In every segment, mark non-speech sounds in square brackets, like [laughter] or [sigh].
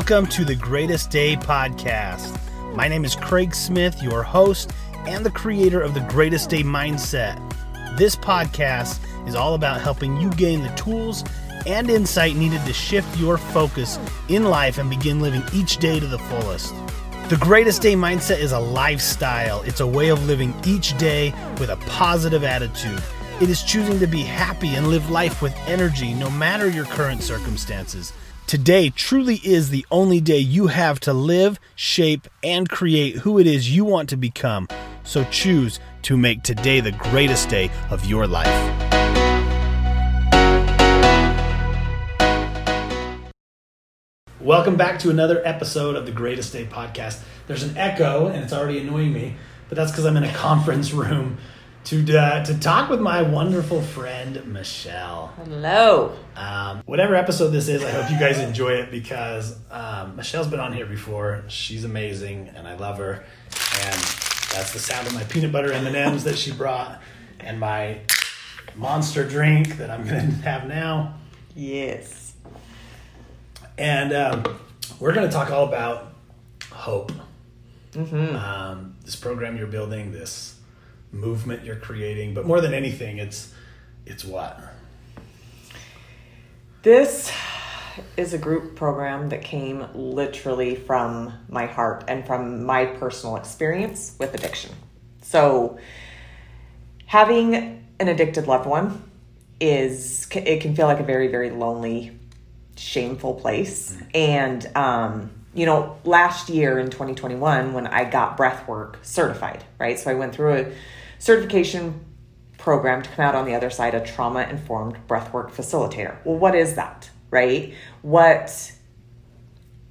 Welcome to the Greatest Day podcast. My name is Craig Smith, your host and the creator of the Greatest Day Mindset. This podcast is all about helping you gain the tools and insight needed to shift your focus in life and begin living each day to the fullest. The Greatest Day Mindset is a lifestyle, it's a way of living each day with a positive attitude. It is choosing to be happy and live life with energy no matter your current circumstances. Today truly is the only day you have to live, shape, and create who it is you want to become. So choose to make today the greatest day of your life. Welcome back to another episode of the Greatest Day podcast. There's an echo and it's already annoying me, but that's because I'm in a conference room to uh, to talk with my wonderful friend Michelle. Hello. Um, whatever episode this is, I hope you guys enjoy it because um, Michelle's been on here before. She's amazing, and I love her. And that's the sound of my peanut butter M and M's that she brought, and my monster drink that I'm gonna [laughs] have now. Yes. And um, we're gonna talk all about hope. Um, this program you're building, this movement you're creating, but more than anything, it's it's what This is a group program that came literally from my heart and from my personal experience with addiction. So, having an addicted loved one is it can feel like a very very lonely, shameful place. And um, you know, last year in 2021 when I got breathwork certified, right? So I went through a certification program to come out on the other side a trauma informed breathwork facilitator. Well, what is that, right? What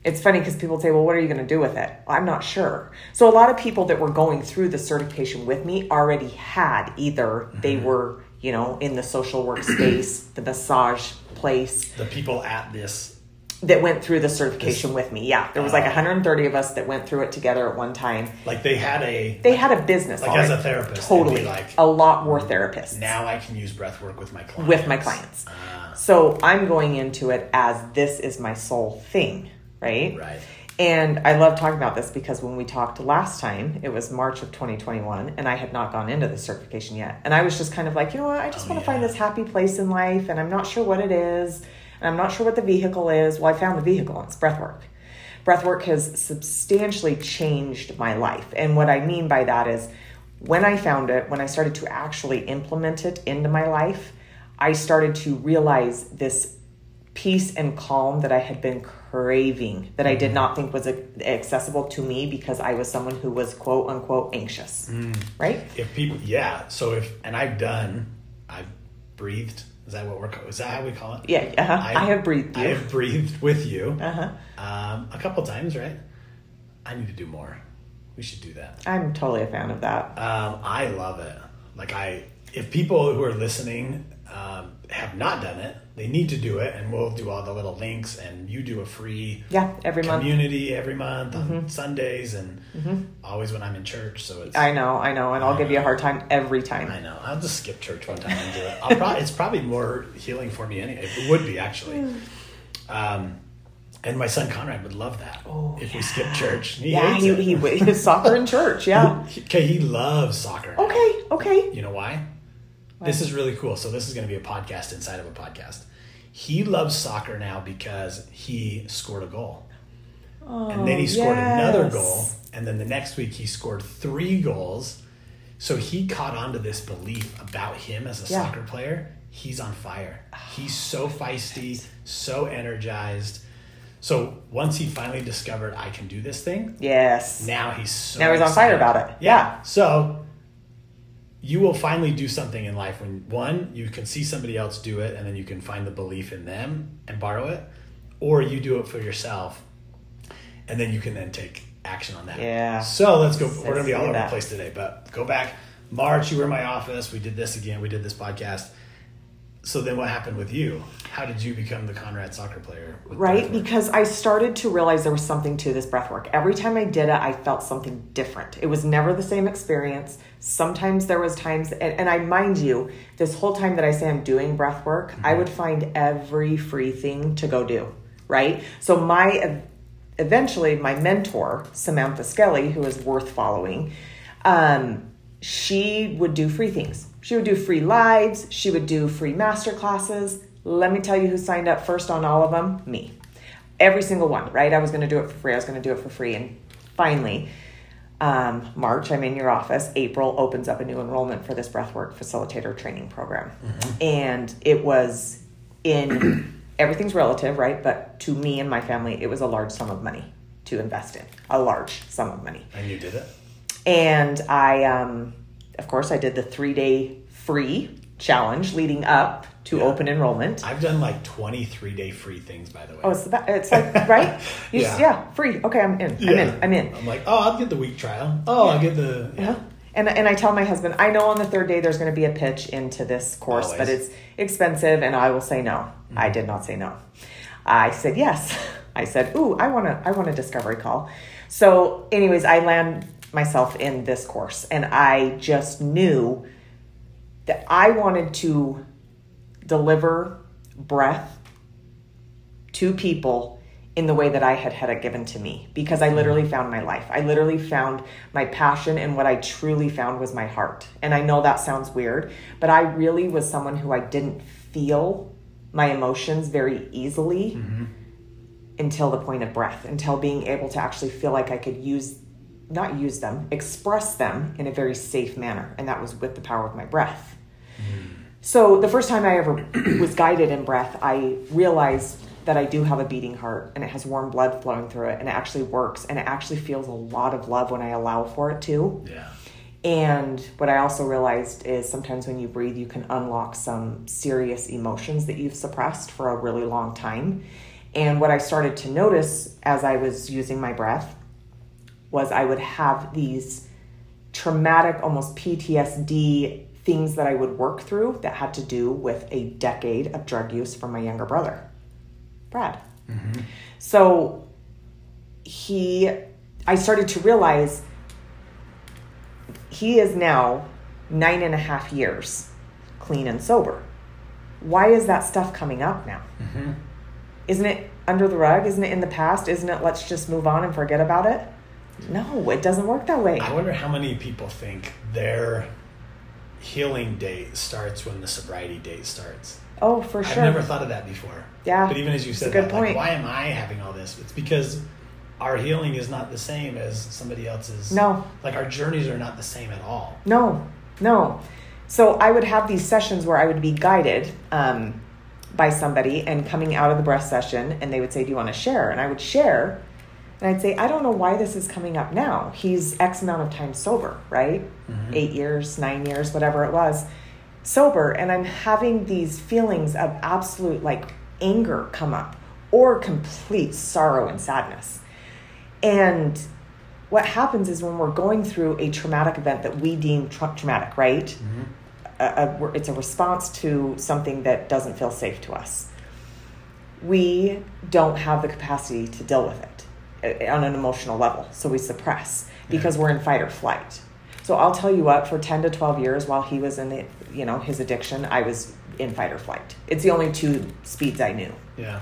it's funny because people say, well, what are you going to do with it? I'm not sure. So, a lot of people that were going through the certification with me already had either they mm-hmm. were, you know, in the social work space, the massage place, the people at this that went through the certification with me. Yeah, there was like 130 of us that went through it together at one time. like they had a They had a business Like already. as a therapist, totally like, a lot more therapists now I can use breath work with my clients. with my clients. Ah, So I'm going into it as this is my sole thing, right? right. And I love talking about this because when we talked last time, it was March of 2021, and I had not gone into the certification yet. And I was just kind of like, you know what, I just Oh, want to find this happy place in life, and I'm not sure what it is, and I'm not sure what the vehicle is. Well, I found the vehicle, and it's breathwork. Breathwork has substantially changed my life. And what I mean by that is when I found it, when I started to actually implement it into my life, I started to realize this peace and calm that I had been craving that I Mm-hmm. did not think was accessible to me because I was someone who was quote unquote anxious. Mm. Right? If people, yeah. So if and I've done, I've breathed. Is that what we're? Is that how we call it? Yeah, uh-huh. I, have breathed I have breathed with you uh-huh. um, a couple times, right? I need to do more. We should do that. I'm totally a fan of that. Um, I love it. Like I, if people who are listening um, have not done it, they need to do it, and we'll do all the little links, and you do a free Yeah, every month. Mm-hmm. community every month on Sundays, and always when I'm in church. So it's I know, I know, and I'll give you a hard time every time. I know. I'll just skip church one time and do it. I'll probably, it's probably more healing for me anyway. It would be actually. Um, and my son Conrad would love that Oh, if we skip church. He Yeah, he, he, he soccer in church. Yeah. [laughs] Okay, he loves soccer. Okay, okay. You know why? This is really cool. So this is going to be a podcast inside of a podcast. He loves soccer now because he scored a goal. and then he oh, scored another Oh, goal. And then the next week he scored three goals. So he caught on to this belief about him as a Yeah. soccer player. He's on fire. He's oh, so feisty, so energized. So once he finally discovered I can do this thing, Yes. now he's so Now he's on fire excited. about it. Yeah. So you will finally do something in life when one, you can see somebody else do it and then you can find the belief in them and borrow it, or you do it for yourself and then you can then take action on that. Yeah. So let's go. We're gonna be all over that. the place today, but go back. March, you were in my office. We did this again. We did this podcast. So then, what happened with you? How did you become the Conrad soccer player? Right? Because I started to realize there was something to this breath work. Every time I did it, I felt something different. It was never the same experience. Sometimes there was times, and, and I mind you, this whole time that I say I'm doing breath work, I would find every free thing to go do. Right? So my eventually my mentor, Samantha Skelly, who is worth following, um, she would do free things. She would do free lives, she would do free master classes. Let me tell you who signed up first on all of them me. Every single one, right? I was going to do it for free. I was going to do it for free. And finally, um, March, I'm in your office. April opens up a new enrollment for this breathwork facilitator training program. Mm-hmm. And it was in [clears throat] everything's relative, right? But to me and my family, it was a large sum of money to invest in, a large sum of money. And you did it? And I, um, of course, I did the three day free challenge leading up to yeah. open enrollment. I've done like 23 day free things, by the way. Oh, it's the. It's like, [laughs] right? You yeah. Just, yeah, free. Okay, I'm in. Yeah. I'm in. I'm in. I'm like, oh, I'll get the week trial. Oh, I'll get the. Yeah. Uh-huh. And, and I tell my husband, I know on the third day there's going to be a pitch into this course, Always. but it's expensive, and I will say no. Mm-hmm. I did not say no. I said yes. [laughs] I said, ooh, I want to I want a discovery call. So, anyways, I land myself in this course, and I just knew that I wanted to deliver breath to people in the way that I had had it given to me because I literally found my life. I literally found my passion and what I truly found was my heart. And I know that sounds weird, but I really was someone who I didn't feel my emotions very easily mm-hmm. until the point of breath, until being able to actually feel like I could use not use them, express them in a very safe manner. And that was with the power of my breath. So the first time I ever [clears throat] was guided in breath, I realized that I do have a beating heart and it has warm blood flowing through it and it actually works and it actually feels a lot of love when I allow for it to. Yeah. And what I also realized is sometimes when you breathe, you can unlock some serious emotions that you've suppressed for a really long time. And what I started to notice as I was using my breath was I would have these traumatic, almost PTSD things that I would work through that had to do with a decade of drug use from my younger brother, Brad. Mm-hmm. So he, I started to realize he is now nine and a half years clean and sober. Why is that stuff coming up now? Mm-hmm. Isn't it under the rug? Isn't it in the past? Isn't it let's just move on and forget about it? No, it doesn't work that way. I wonder how many people think they're healing date starts when the sobriety date starts. Oh, for sure. I've never thought of that before. Yeah. But even as you said, that, like, why am I having all this? It's because our healing is not the same as somebody else's. No. Like our journeys are not the same at all. No, no. So I would have these sessions where I would be guided um, by somebody and coming out of the breath session, and they would say, "Do you want to share?" And I would share, and I'd say, I don't know why this is coming up now. He's X amount of time sober, right? Mm-hmm. Eight years, nine years, whatever it was, sober. And I'm having these feelings of absolute like anger come up or complete sorrow and sadness. And what happens is when we're going through a traumatic event that we deem tra- traumatic, right? Mm-hmm. A, a, it's a response to something that doesn't feel safe to us. We don't have the capacity to deal with it on an emotional level. So we suppress because yeah. we're in fight or flight. So I'll tell you what, for 10 to 12 years while he was in the, you know, his addiction, I was in fight or flight. It's the only two speeds I knew. Yeah.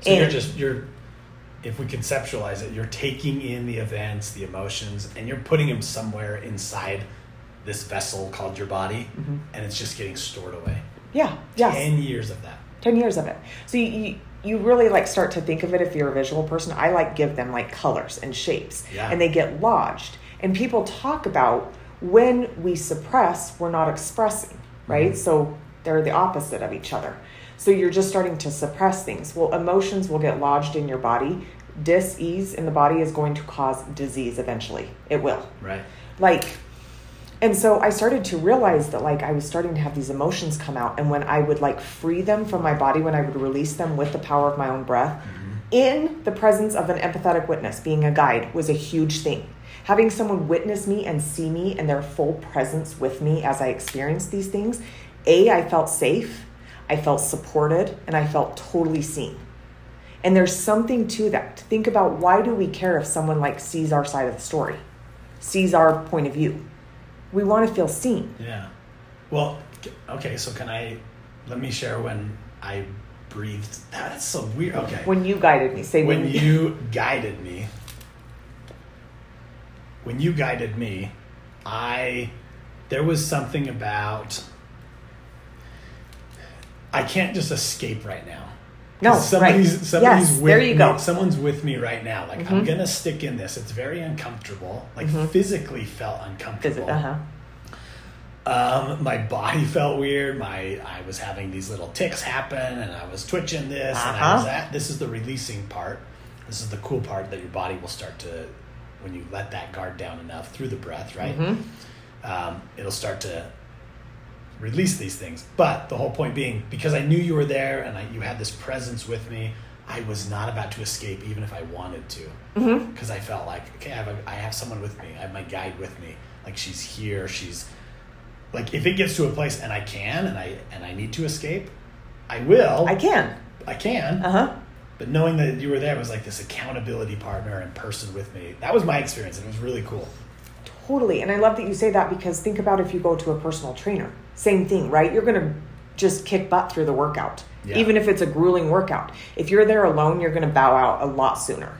So and, you're just, you're, if we conceptualize it, you're taking in the events, the emotions, and you're putting them somewhere inside this vessel called your body, mm-hmm. and it's just getting stored away. Yeah. Yes. 10 years of that. 10 years of it. So you, you you really like start to think of it if you're a visual person. I like give them like colors and shapes yeah. and they get lodged. And people talk about when we suppress we're not expressing right? Mm-hmm. so they're the opposite of each other. So you're just starting to suppress things. Well emotions will get lodged in your body. Dis-ease in the body is going to cause disease eventually. It will. Right. Like and so I started to realize that like I was starting to have these emotions come out and when I would like free them from my body when I would release them with the power of my own breath mm-hmm. in the presence of an empathetic witness being a guide was a huge thing. Having someone witness me and see me and their full presence with me as I experienced these things a I felt safe I felt supported and I felt totally seen. And there's something to that. Think about why do we care if someone like sees our side of the story sees our point of view we want to feel seen. Yeah. Well, okay, so can I let me share when I breathed. That's so weird. Okay. When you guided me, say when you guided me, when you guided me, I there was something about I can't just escape right now. No, somebody's right. somebody's yes, with there you me. go. Someone's with me right now. Like Mm-hmm. I'm gonna stick in this. It's very uncomfortable. Like physically felt uncomfortable. Uh huh. Um, my body [laughs] felt weird. My I was having these little ticks happen, and I was twitching this, and I was Uh-huh. at. This is the releasing part. This is the cool part that your body will start to, when you let that guard down enough through the breath, right? Mm-hmm. Um, it'll start to release these things. But the whole point being, because I knew you were there and I, you had this presence with me, I was not about to escape, even if I wanted to, Mm-hmm. because I felt like, okay, I have, a, I have someone with me. I have my guide with me. Like she's here. She's like, if it gets to a place and I can and I and I need to escape, I will. I can. I can. Uh huh. But knowing that you were there was like this accountability partner and person with me. That was my experience, and it was really cool. Totally. And I love that you say that because think about if you go to a personal trainer. Same thing, right? You're going to just kick butt through the workout, Yeah. even if it's a grueling workout. If you're there alone, you're going to bow out a lot sooner.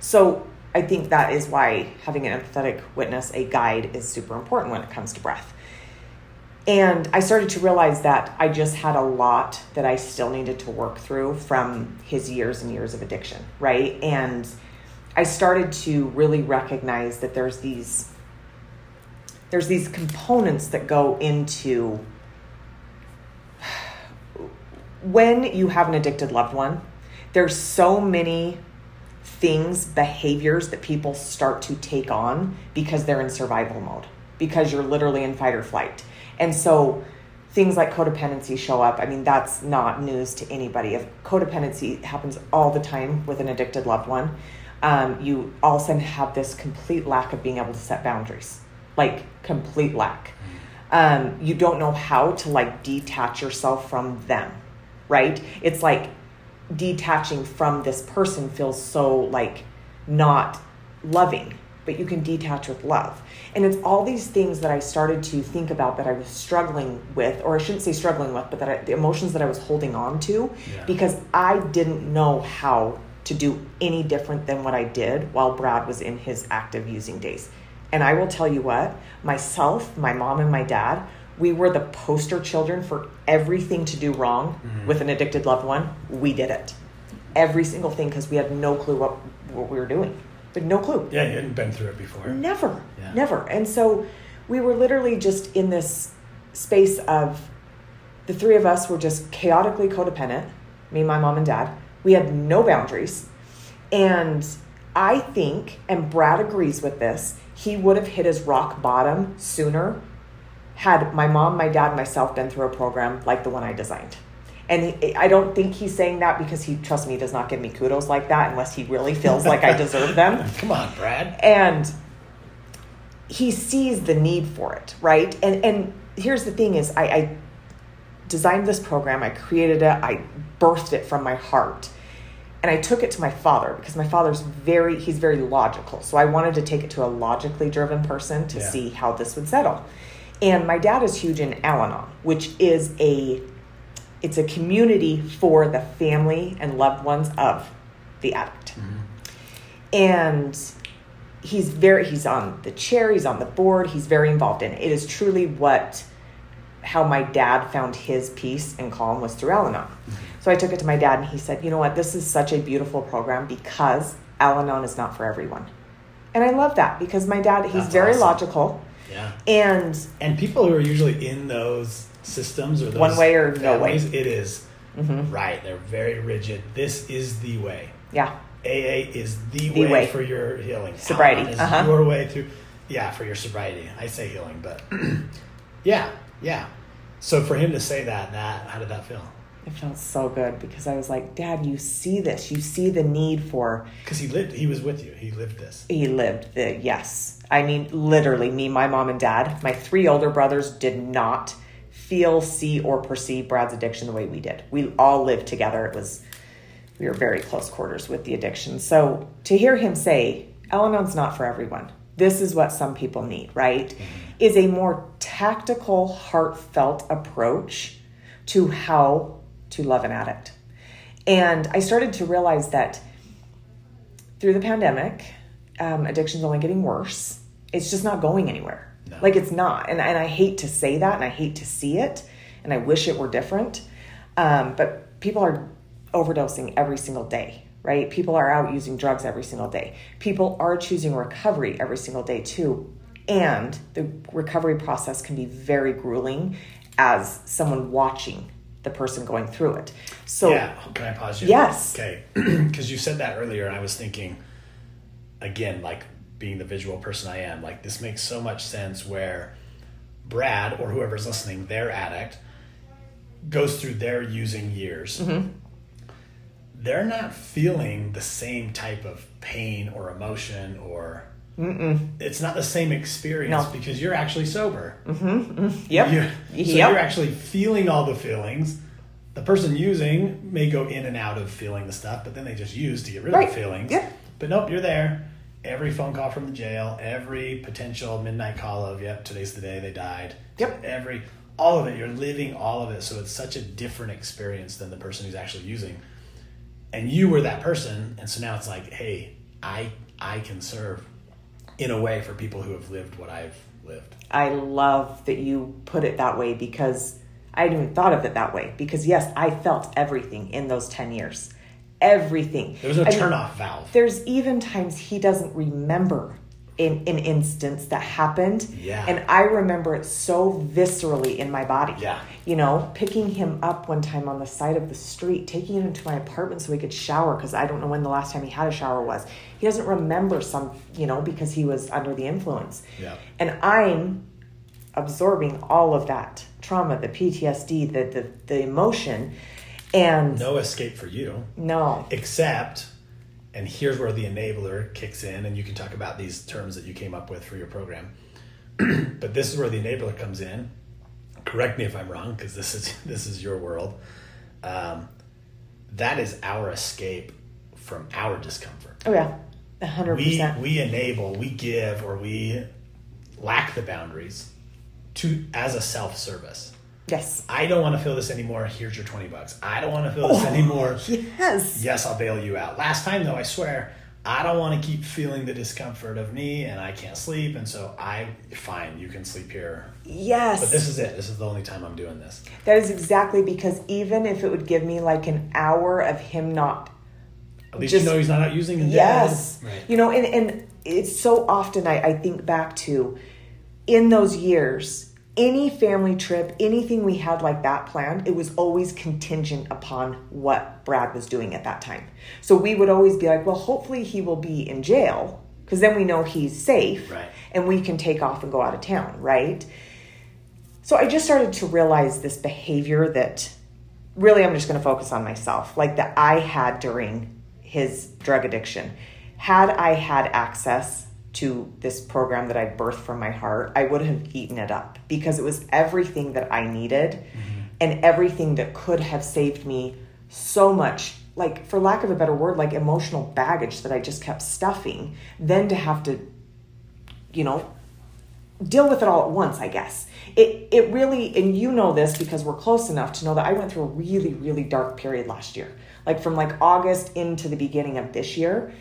So I think that is why having an empathetic witness, a guide, is super important when it comes to breath. And I started to realize that I just had a lot that I still needed to work through from his years and years of addiction, right? And I started to really recognize that there's these there's these components that go into when you have an addicted loved one, there's so many things, behaviors that people start to take on because they're in survival mode, because you're literally in fight or flight. And so things like codependency show up. I mean, that's not news to anybody. If codependency happens all the time with an addicted loved one, um, you all of a sudden have this complete lack of being able to set boundaries, like complete lack. Um, you don't know how to like detach yourself from them, right? It's like detaching from this person feels so like not loving, but you can detach with love. And it's all these things that I started to think about that I was struggling with, or I shouldn't say struggling with, but that I, the emotions that I was holding on to Yeah. because I didn't know how to do any different than what I did while Brad was in his active using days. And I will tell you what, myself, my mom, and my dad, we were the poster children for everything to do wrong mm-hmm. with an addicted loved one. We did it. Every single thing because we had no clue what, what we were doing. But no clue. Yeah, you hadn't been through it before. Never, Yeah. never. And so we were literally just in this space of the three of us were just chaotically codependent, me, my mom, and dad. We had no boundaries. And I think, and Brad agrees with this, he would have hit his rock bottom sooner had my mom, my dad, myself been through a program like the one I designed. And he, I don't think he's saying that because he, trust me, does not give me kudos like that unless he really feels like I deserve them [laughs] Come on, Brad. and he sees the need for it right and and here's the thing is i, I designed this program i created it i birthed it from my heart and i took it to my father because my father's very he's very logical. So i wanted to take it to a logically driven person to Yeah. see how this would settle. And my dad is huge in al-anon which is a it's a community for the family and loved ones of the addict. Mm-hmm. And he's very he's on the chair he's on the board he's very involved in it. It is truly what how my dad found his peace and calm was through al-anon mm-hmm. So i took it to my dad and he said you know what this is such a beautiful program because al-anon is not for everyone and i love that because my dad he's That's very awesome. logical Yeah. and And people who are usually in those systems or those One way or no way. families, it is right. They're very rigid. This is the way. yeah AA is the, The way, way. for your healing. Sobriety, Al-Anon is uh-huh. your way through. Yeah, for your sobriety. I say healing, but [clears throat] yeah, yeah. So for him to say that, that how did that feel? It felt so good because i was like dad you see this. You see the need for Because he lived. He was with you. He lived this. he lived the yes. I mean literally me my mom and dad my three older brothers did not feel see or perceive brad's addiction the way we did. We all lived together. It was we were very close quarters with the addiction. So to hear him say al-anon's not for everyone. This is what some people need right? Mm-hmm. Is a more tactical heartfelt approach to how to love an addict And I started to realize that through the pandemic, um, addiction's only getting worse. It's just not going anywhere. No. Like it's not. And, and I hate to say that and I hate to see it and I wish it were different. Um, but people are overdosing every single day, right? People are out using drugs every single day. People are choosing recovery every single day too. And the recovery process can be very grueling as someone watching the person going through it. So yeah, can I pause you? Yes. Okay, [clears throat] because you said that earlier, and I was thinking, again, like being the visual person I am, like this makes so much sense. Where Brad or whoever's listening, their addict, goes through their using years. Mm-hmm. They're not feeling the same type of pain or emotion or. It's not the same experience No. because you're actually sober. Mm-hmm, mm-hmm. yep. You, so Yep. you're actually feeling all the feelings. The person using may go in and out of feeling the stuff, but then they just use to get rid Right. of the feelings. Yep. But nope, you're there. Every phone call from the jail, every potential midnight call of, yep, today's the day they died. Yep. Every, all of it, you're living all of it. So it's such a different experience than the person who's actually using. And you were that person. And so now it's like, hey, I, I can serve in a way for people who have lived what I've lived. I love that you put it that way because I hadn't even thought of it that way. Because yes, I felt everything in those 10 years. Everything. There was no I mean, turn off valve. There's even times he doesn't remember in an instance that happened. Yeah. And I remember it so viscerally in my body. Yeah. You know, picking him up one time on the side of the street, taking him to my apartment so he could shower because I don't know when the last time he had a shower was. He doesn't remember some, you know, because he was under the influence. Yeah. And I'm absorbing all of that trauma, the PTSD, the the, the emotion. And no escape for you no. except and here's where the enabler kicks in and you can talk about these terms that you came up with for your program. [clears throat] But this is where the enabler comes in. Correct me if i'm wrong because this is [laughs] this is your world. Um, that is our escape from our discomfort. Oh yeah. A hundred we percent. we enable we give or we lack the boundaries to as a self-service Yes. i don't want to feel this anymore here's your 20 bucks i don't want to feel this oh, anymore [laughs] Yes. yes, I'll bail you out. Last time though, I swear, I don't want to keep feeling the discomfort of me and I can't sleep. And so I, fine, you can sleep here. Yes. But this is it. This is the only time I'm doing this. that is exactly because even if it would give me like an hour of him not At least Just- you know he's not out using and Yes. Right. You know, and, and it's so often I, I think back to in those years, any family trip, anything we had like that planned, it was always contingent upon what Brad was doing at that time. So we would always be like, well, hopefully he will be in jail because then we know he's safe Right. and we can take off and go out of town, right? So I just started to realize this behavior that really I'm just going to focus on myself, like that I had during his drug addiction. Had I had access to this program that I birthed from my heart, I would have eaten it up because it was everything that I needed mm-hmm. and everything that could have saved me so much like for lack of a better word like emotional baggage that I just kept stuffing then to have to you know deal with it all at once, I guess. It it really and you know this because we're close enough to know that I went through a really really dark period last year. Like from like August into the beginning of this year.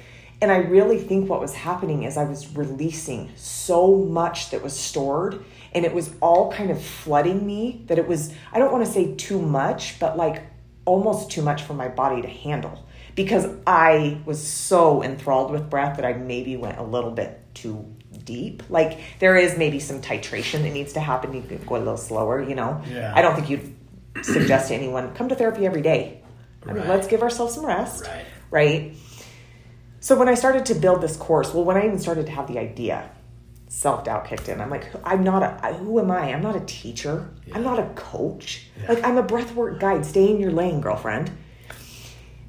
And I really think what was happening is I was releasing so much that was stored and it was all kind of flooding me that it was I don't want to say too much, but like almost too much for my body to handle because I was so enthralled with breath that I maybe went a little bit too deep. Like there is maybe some titration that needs to happen. You could go a little slower, you know. Yeah. I don't think you'd suggest to anyone come to therapy every day. I mean, Right. let's give ourselves some rest. Right. Right. So when I started to build this course, well, when I even started to have the idea, self doubt kicked in. I'm like, I'm not a, Who am I? I'm not a teacher. I'm not a coach. Yeah. Like I'm a breathwork guide. Stay in your lane, girlfriend.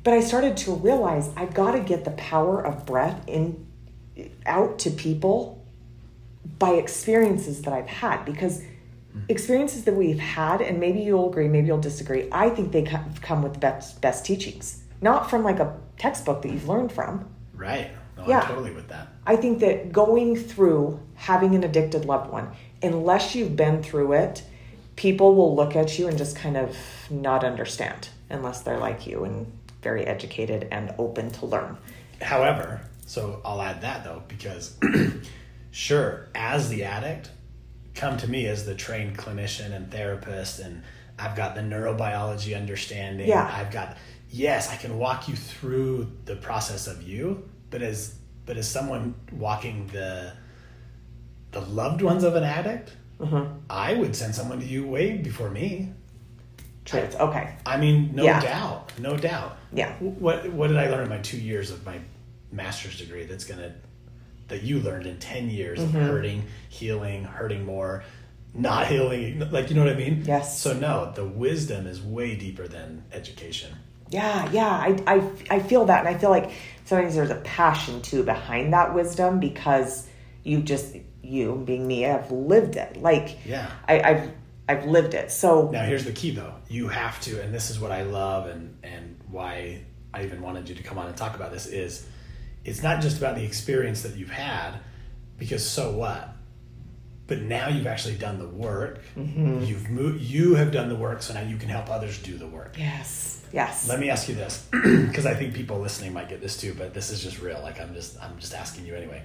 But I started to realize I've got to get the power of breath in out to people by experiences that I've had because mm. experiences that we've had and maybe you'll agree maybe you'll disagree I think they co- come with best best teachings not from like a textbook that you've learned from Right. No, Yeah. I'm totally with that. I think that going through having an addicted loved one, unless you've been through it, people will look at you and just kind of not understand unless they're like you and very educated and open to learn. However, so I'll add that though, because [clears throat] sure, as the addict, come to me as the trained clinician and therapist, and I've got the neurobiology understanding. Yeah. I've got, yes, I can walk you through the process of you, but as but as someone walking the the loved ones of an addict, Mm-hmm. I would send someone to you way before me. Traits. Okay. I mean, no Yeah. doubt, no doubt. Yeah. What What did I learn in my two years of my master's degree? That's gonna that you learned in ten years Mm-hmm. of hurting, healing, hurting more, not healing. Like you know what I mean? Yes. So no, the wisdom is way deeper than education. Yeah, yeah, I, I, I feel that, and I feel like sometimes there's a passion too behind that wisdom because you just you being me have lived it. Like Yeah. I, I've I've lived it. So Now here's the key though. You have to, and this is what I love, and and why I even wanted you to come on and talk about this is, it's not just about the experience that you've had, because so what. But now you've actually done the work. Mm-hmm. You've moved. You have done the work, so now you can help others do the work. yes, yes, Let me ask you this, [clears throat] because I think people listening might get this too, but this is just real. Like I'm just, I'm just asking you anyway.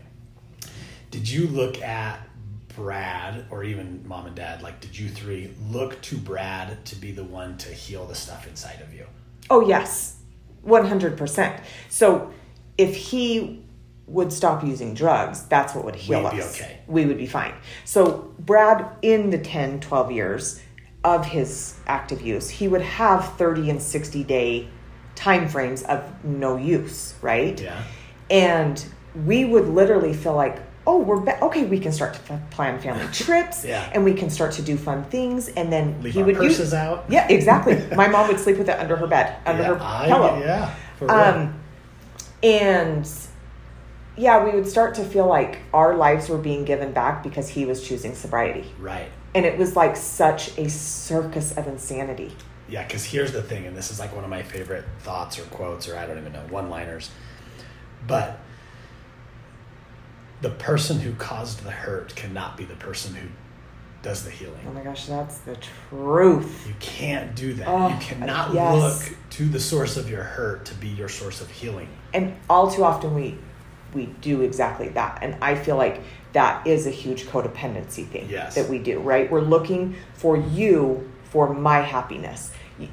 Did you look at Brad or even mom and dad? Like, did you three look to Brad to be the one to heal the stuff inside of you? Oh yes, one hundred percent. So if he would stop using drugs, that's what would heal We'd be us. okay. We would be fine. So Brad, in the 10, 12 years of his active use, he would have thirty and sixty day time frames of no use, right? Yeah. And we would literally feel like, oh, we're ba- okay. We can start to f- plan family [laughs] trips, Yeah. and we can start to do fun things. And then Leave he would use purses out. Yeah, exactly. [laughs] My mom would sleep with it under her bed, under yeah, her I- pillow. yeah. For. Um, and yeah, we would start to feel like our lives were being given back because he was choosing sobriety. right. And it was like such a circus of insanity. Yeah, because here's the thing, and this is like one of my favorite thoughts or quotes, or I don't even know, one liners. But the person who caused the hurt cannot be the person who does the healing. Oh my gosh, that's the truth. You can't do that. Oh, you cannot yes. look to the source of your hurt to be your source of healing. And all too often we we do exactly that. And I feel like that is a huge codependency thing Yes. that we do, right? We're looking for you for my happiness.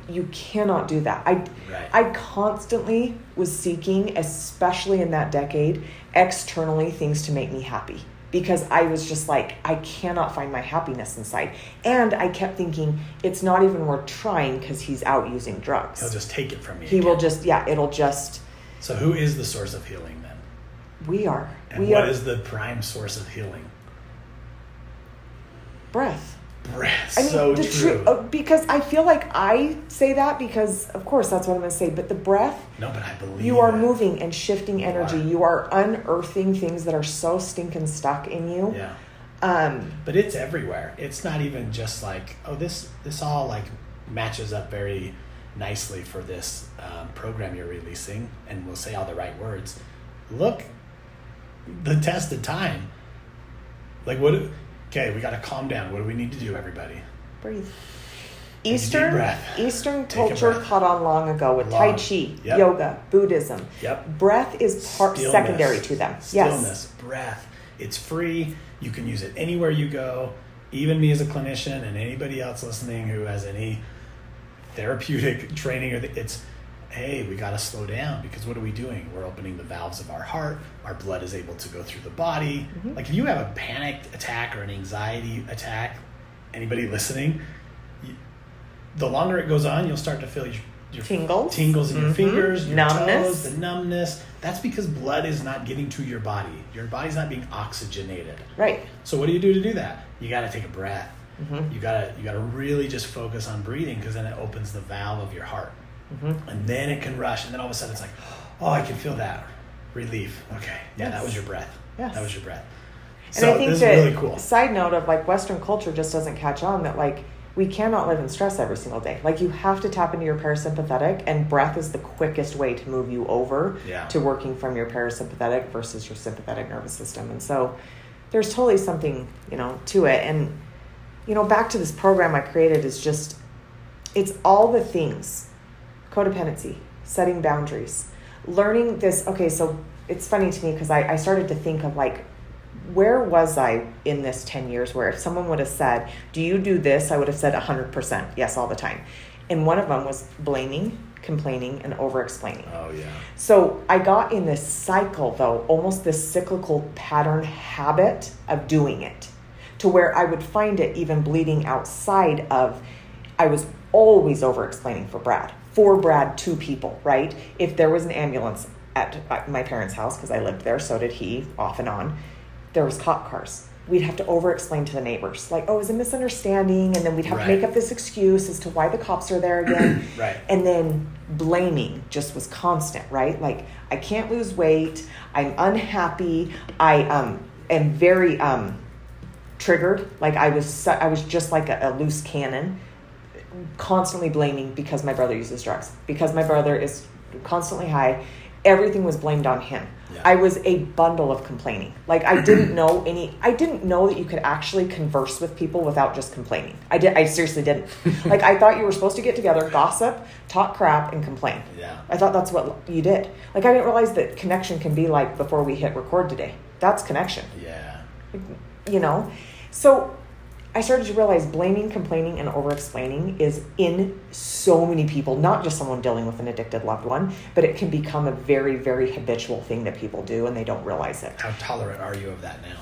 You cannot do that. I Right. I constantly was seeking, especially in that decade, externally things to make me happy because I was just like I cannot find my happiness inside. And I kept thinking it's not even worth trying cuz he's out using drugs. He'll just take it from you. he will just yeah, it'll just So, who is the source of healing then? We are And we what are is the prime source of healing? breath. Breath. I mean, so the true. tru- uh, because I feel like I say that because, of course, that's what I'm going to say. But the breath, no, but I believe you are it. moving and shifting energy. are. You are unearthing things that are so stinking stuck in you. Yeah. Um, but it's everywhere it's not even just like oh this this all like matches up very nicely for this um, program you're releasing and we'll say all the right words look the test of time like what okay we got to calm down what do we need to do everybody breathe. Take a deep Eastern. Eastern culture caught on long ago with Tai Chi, Yep. yoga, Buddhism. Yep. Breath is part Stillness. secondary to them. Stillness, Yes. breath. It's free. You can use it anywhere you go. Even me as a clinician and anybody else listening who has any therapeutic training or the, it's hey, we got to slow down because what are we doing? We're opening the valves of our heart. Our blood is able to go through the body. Mm-hmm. Like if you have a panic attack or an anxiety attack, anybody listening, you, the longer it goes on, you'll start to feel your, your Tingles. tingles in your Mhm. fingers, your Numbness. toes, the numbness. That's because blood is not getting to your body. Your body's not being oxygenated. Right. So what do you do to do that? You got to take a breath. Mm-hmm. You got to you got to really just focus on breathing because then it opens the valve of your heart, Mm-hmm. and then it can rush, and then all of a sudden it's like, oh, I can feel that relief. Okay, yeah, that was your breath. Yes. That was your breath. And so I think this that is really cool. side note of like Western culture just doesn't catch on that like we cannot live in stress every single day. Like you have to tap into your parasympathetic, and breath is the quickest way to move you over Yeah. to working from your parasympathetic versus your sympathetic nervous system. And so there's totally something you know to it. And you know, back to this program I created is just it's all the things: codependency, setting boundaries, learning this. Okay, so it's funny to me because I, I started to think of like, where was I in this 10 years where if someone would have said, Do you do this? I would have said 100% yes all the time. And one of them was blaming, complaining, and over explaining. Oh, yeah. So I got in this cycle, though, almost this cyclical pattern habit of doing it to where I would find it even bleeding outside of, I was always over explaining for Brad, for Brad to people, right? If there was an ambulance at my parents' house, because I lived there, so did he, off and on, there was cop cars. We'd have to over explain to the neighbors, like, oh, it was a misunderstanding. And then we'd have Right. to make up this excuse as to why the cops are there again. [clears throat] Right. And then blaming just was constant, right? Like, I can't lose weight. I'm unhappy. I um, am very um, triggered. Like, I was, su- I was just like a, a loose cannon, constantly blaming because my brother uses drugs, because my brother is constantly high. Everything was blamed on him. Yeah. I was a bundle of complaining. Like I didn't know [clears throat] any. I didn't know that you could actually converse with people without just complaining. I did. I seriously didn't. [laughs] like I thought you were supposed to get together, gossip, talk crap, and complain. Yeah. I thought that's what you did. Like I didn't realize that connection can be like before we hit record today. That's connection Yeah. you know so i started to realize blaming complaining and over explaining is in so many people not just someone dealing with an addicted loved one but it can become a very very habitual thing that people do and they don't realize it How tolerant are you of that now?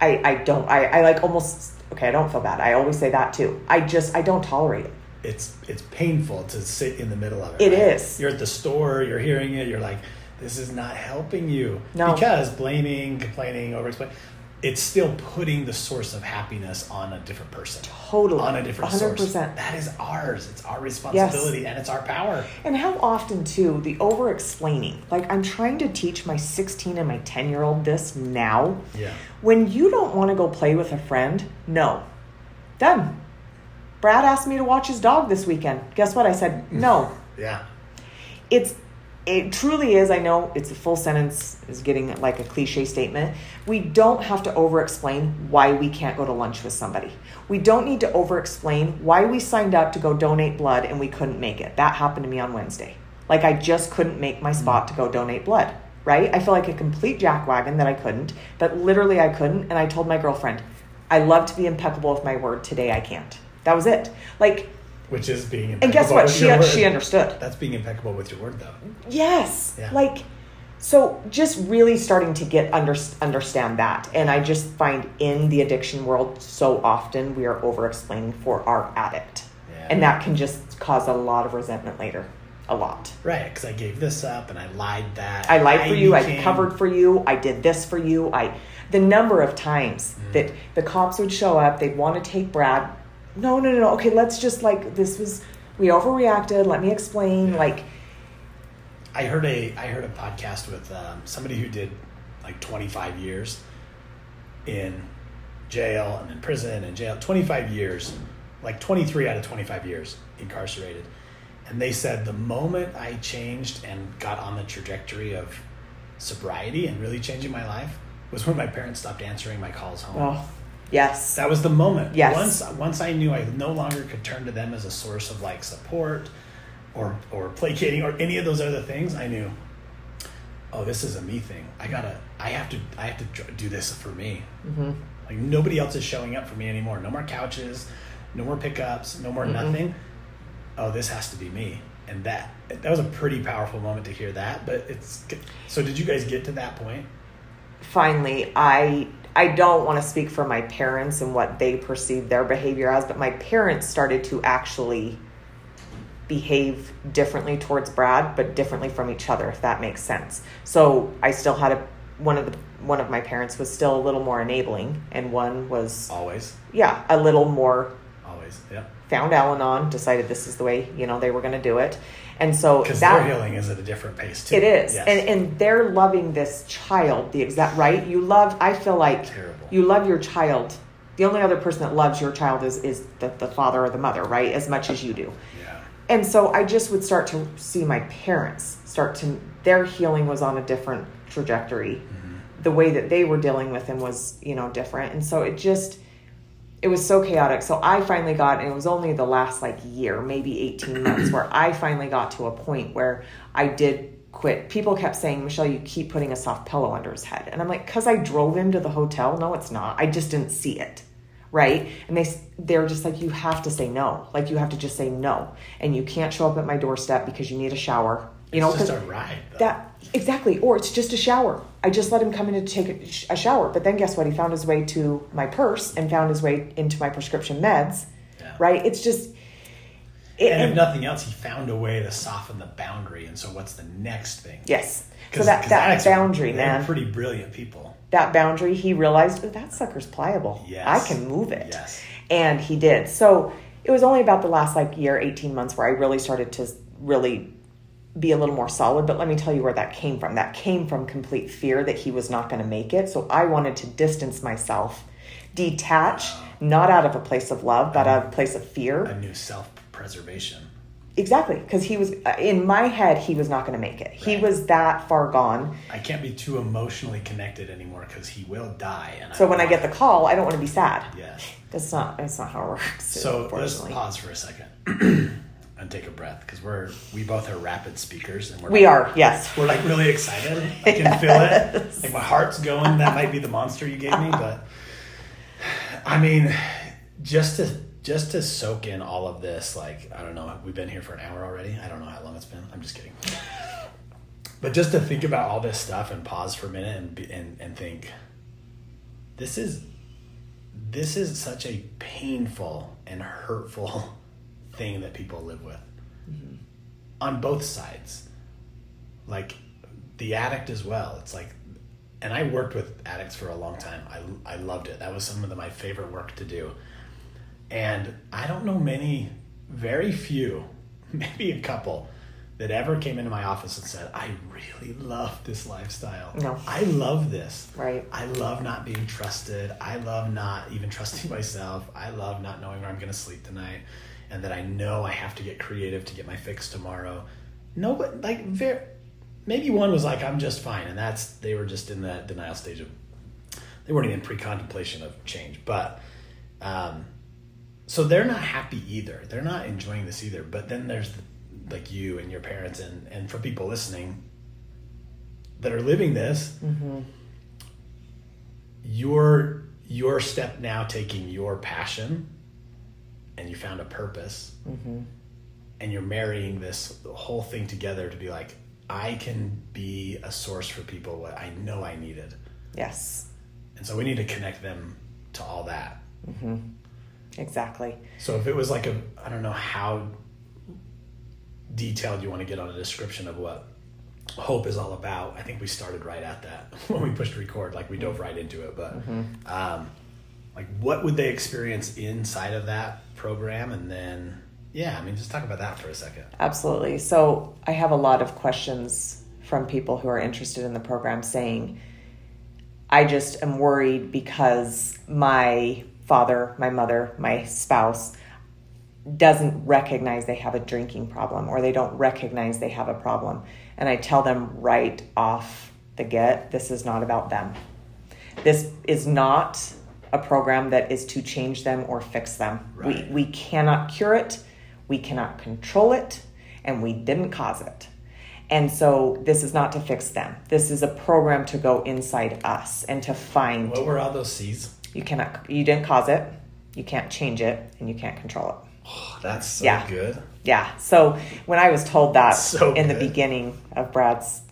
i i don't i, I like almost okay i don't feel bad i always say that too i just i don't tolerate it It's it's painful to sit in the middle of it. It right? is. You're at the store, you're hearing it, you're like, this is not helping you. No. Because blaming, complaining, over explaining, it's still putting the source of happiness on a different person. totally On a different 100% source. That is ours. It's our responsibility and it's our power. And how often, too, the over explaining. Like, I'm trying to teach my 16 and my 10 year old this now. Yeah. When you don't want to go play with a friend, no. Done. Brad asked me to watch his dog this weekend. Guess what? I said, no. [laughs] Yeah. It's, it truly is. I know it's a full sentence, is getting like a cliche statement. We don't have to over explain why we can't go to lunch with somebody. We don't need to over explain why we signed up to go donate blood and we couldn't make it. That happened to me on Wednesday. Like I just couldn't make my mm. spot to go donate blood, right? I feel like a complete jackwagon that I couldn't, that literally I couldn't. And I told my girlfriend, I love to be impeccable with my word. Today I can't. That was it. Like, Which is being impeccable. and guess what? with She, your word. she understood. That's being impeccable with your word, though. Yes. Yeah. Like so just really starting to get under understand that. And I just find in the addiction world so often we are over explaining for our addict. Yeah. And that can just cause a lot of resentment later. A lot. Right, because I gave this up and I lied that. I lied for you, I covered for you, I did this for you. I the number of times Mm. that the cops would show up, they'd want to take Brad. No, no, no, no. Okay, let's just like this was we overreacted. Let me explain. Yeah. Like I heard a I heard a podcast with um, somebody who did like 25 years in jail and in prison and jail 25 years like 23 out of 25 years incarcerated and they said the moment I changed and got on the trajectory of sobriety and really changing my life was when my parents stopped answering my calls home oh yes. that was the moment. Yes. Once once I knew I no longer could turn to them as a source of like support or or placating or any of those other things, I knew oh, this is a me thing. I got to I have to I have to do this for me. hmm Like nobody else is showing up for me anymore. No more couches, no more pickups, no more Mhm. nothing. Oh, this has to be me. And that that was a pretty powerful moment to hear that, but it's so did you guys get to that point? finally i i don't want to speak for my parents and what they perceive their behavior as but my parents started to actually behave differently towards brad but differently from each other if that makes sense so i still had a one of the one of my parents was still a little more enabling and one was Always. yeah a little more Always. Yep. Found al-anon decided this is the way you know they were going to do it and so Because their healing is at a different pace too. it is, Yes. and and they're loving this child the exact right. You love. I feel like Terrible. you love your child. The only other person that loves your child is is the, the father or the mother, right? As much as you do. yeah. And so I just would start to see my parents start to their healing was on a different trajectory. Mm-hmm. The way that they were dealing with him was, you know, different. And so it just it was so chaotic. So I finally got, and it was only the last like year, maybe 18 months, [clears throat] where I finally got to a point where I did quit. People kept saying, Michelle, you keep putting a soft pillow under his head. And I'm like, because I drove him to the hotel? No, it's not. I just didn't see it. Right. And they, they're just like, you have to say no. Like, you have to just say no. And you can't show up at my doorstep because you need a shower. You know, It's just a ride. Though. that exactly, or it's just a shower. I just let him come in to take a, sh- a shower, but then guess what? He found his way to my purse and found his way into my prescription meds. Yeah. Right? It's just. It, and if nothing else, he found a way to soften the boundary. And so, what's the next thing? yes. So that that boundary, man, Pretty brilliant people. that boundary, he realized, oh, that sucker's pliable. Yes. I can move it. Yes. And he did. So it was only about the last like year, 18 months where I really started to really be a little more solid. But let me tell you where that came from. That came from complete fear that he was not going to make it. So I wanted to distance myself, detach, not out of a place of love, but out of a place of fear. A new self preservation. Exactly. Because he was, uh, in my head, he was not going to make it. He was that far gone. I can't be too emotionally connected anymore because he will die. And So don't when I get the call, I don't want to be sad. yes. That's not, that's not how it works. So let's pause for a second [clears throat] and take a breath because we're we both are rapid speakers and we're We like, are, yes. we're like really excited. I can [laughs] feel it. Like my heart's going. That might be the monster you gave me, [laughs] but I mean, just to just to soak in all of this, like I don't know, we've been here for an hour already. I don't know how long it's been. I'm just kidding. [laughs] But just to think about all this stuff and pause for a minute and be, and and think, this is this is such a painful and hurtful thing that people live with. On both sides. Like the addict as well. It's like and i worked with addicts for a long time. I, I loved it. That was some of the, my favorite work to do. And i don't know many very few [laughs] maybe a couple that ever came into my office and said i really love this lifestyle. No. i love this. Right. I love not being trusted. I love not even [laughs] trusting myself. I love not knowing where I'm going to sleep tonight and that I know I have to get creative to get my fix tomorrow. No, but like very, maybe one was like I'm just fine and that's they were just in that denial stage of they weren't even pre-contemplation of change, but um so they're not happy either. They're not enjoying this either. But then there's the, like you and your parents and and for people listening that are living this your your step now taking your passion and you found a purpose mm-hmm. and you're marrying this whole thing together to be like i can be a source for people what i know i needed. Yes. and so we need to connect them to all that. Mm-hmm. Exactly. so if it was like a i don't know how detailed you want to get on a description of what hope is all about i think we started right at that [laughs] when we pushed record like we dove mm-hmm. right into it but um, like what would they experience inside of that program and then yeah i mean just talk about that for a second Absolutely. So I have a lot of questions from people who are interested in the program saying, I just am worried because my father, my mother, my spouse doesn't recognize they have a drinking problem or they don't recognize they have a problem. And I tell them right off the get, this is not about them. This is not a program that is to change them or fix them. Right. We, we cannot cure it, we cannot control it, and we didn't cause it. And so this is not to fix them. This is a program to go inside us and to find what were all those c's you cannot you didn't cause it, you can't change it, and you can't control it. oh, that's so Yeah. good Yeah. So when I was told that So in the beginning of Brad's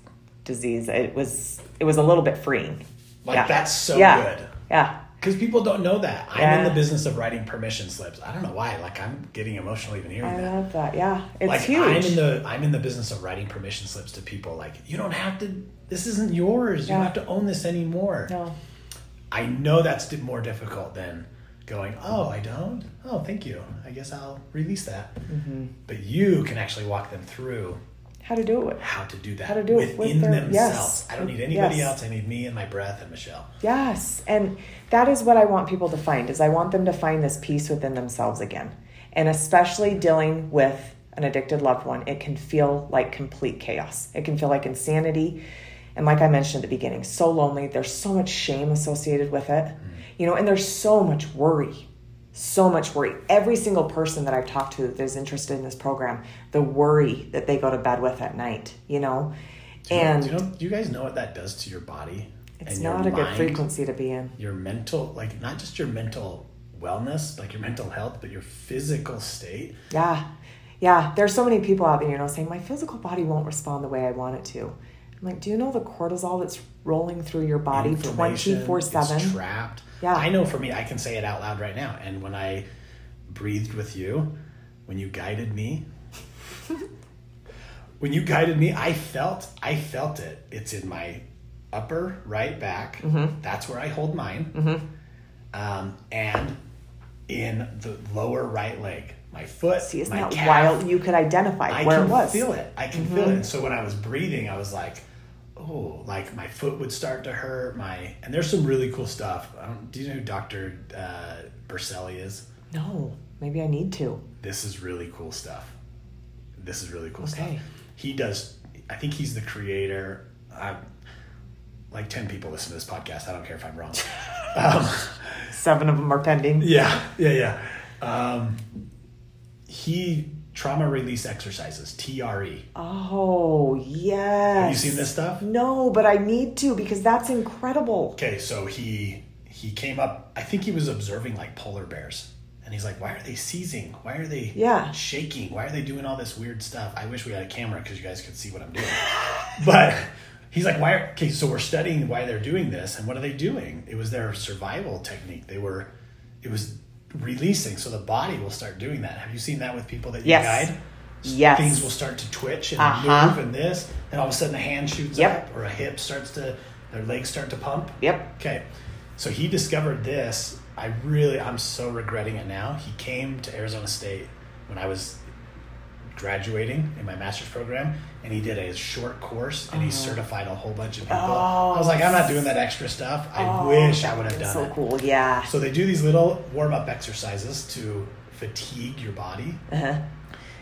disease, it was it was a little bit freeing. like Yeah. that's so yeah. good Yeah. Because people don't know that i'm in the business of writing permission slips i don't know why like i'm getting emotional even hearing I that love that. Yeah. It's like huge. I'm in the I'm in the business of writing permission slips to people. Like you don't have to. This isn't yours. You don't have to own this anymore. no. I know that's more difficult than going. Oh, I don't. Oh, thank you. I guess I'll release that. Mm-hmm. But you can actually walk them through How to do it. with how to do that How to do it within themselves. yes. I don't need anybody Yes. else. I need me and my breath and Michelle. Yes. And that is what I want people to find is I want them to find this peace within themselves again. And especially dealing with an addicted loved one, it can feel like complete chaos. It can feel like insanity. And like I mentioned at the beginning, so lonely. There's so much shame associated with it. Mm. You know, and there's so much worry. So much worry. Every single person that I've talked to that is interested in this program, the worry that they go to bed with at night, you know? Do you, and do you, know, do you guys know what that does to your body? it's not a good frequency to be in. Your mental, like not just your mental wellness, like your mental health, but your physical state. Yeah. Yeah. There's so many people out there, you know, saying my physical body won't respond the way I want it to. I'm like, do you know the cortisol that's rolling through your body 24 7? trapped. Yeah. I know for me, I can say it out loud right now. And when I breathed with you, when you guided me, [laughs] when you guided me, I felt, I felt it. It's in my upper right back. Mm-hmm. That's where I hold mine. Um, and in the lower right leg, my foot, See, isn't my that calf, wild? You could identify I where it was. Mm-hmm. feel it. I can feel it. And so when I was breathing, I was like, oh, like my foot would start to hurt. My and there's some really cool stuff. I don't, do you know who Doctor uh, Berceli is? No, maybe I need to. This is really cool stuff. This is really cool stuff. He does. I think he's the creator. I, like ten people listen to this podcast. I don't care if I'm wrong. [laughs] um, Seven of them are pending. yeah, yeah, yeah. Um, he trauma release exercises TRE. Oh, yes. Have you seen this stuff? No, but I need to because that's incredible. Okay, so he he came up. I think he was observing like polar bears, and he's like, "Why are they seizing? Why are they Yeah. shaking? Why are they doing all this weird stuff?" I wish we had a camera because you guys could see what I'm doing. [laughs] but he's like, "Why?" Are, okay, so we're studying why they're doing this, and what are they doing? It was their survival technique. They were, it was releasing, so the body will start doing that. Have you seen that with people that you Yes. guide? Yes. Things will start to twitch and Uh-huh. move, and this, and all of a sudden a hand shoots Yep. up, or a hip starts to, their legs start to pump. Yep. Okay, so he discovered this. I really, I'm so regretting it now. He came to Arizona State when I was graduating in my master's program, and he did a short course, and he certified a whole bunch of people. I was like, I'm not doing that extra stuff. I Oh, wish I would have done been it. So cool, yeah. So they do these little warm up exercises to fatigue your body, Uh-huh.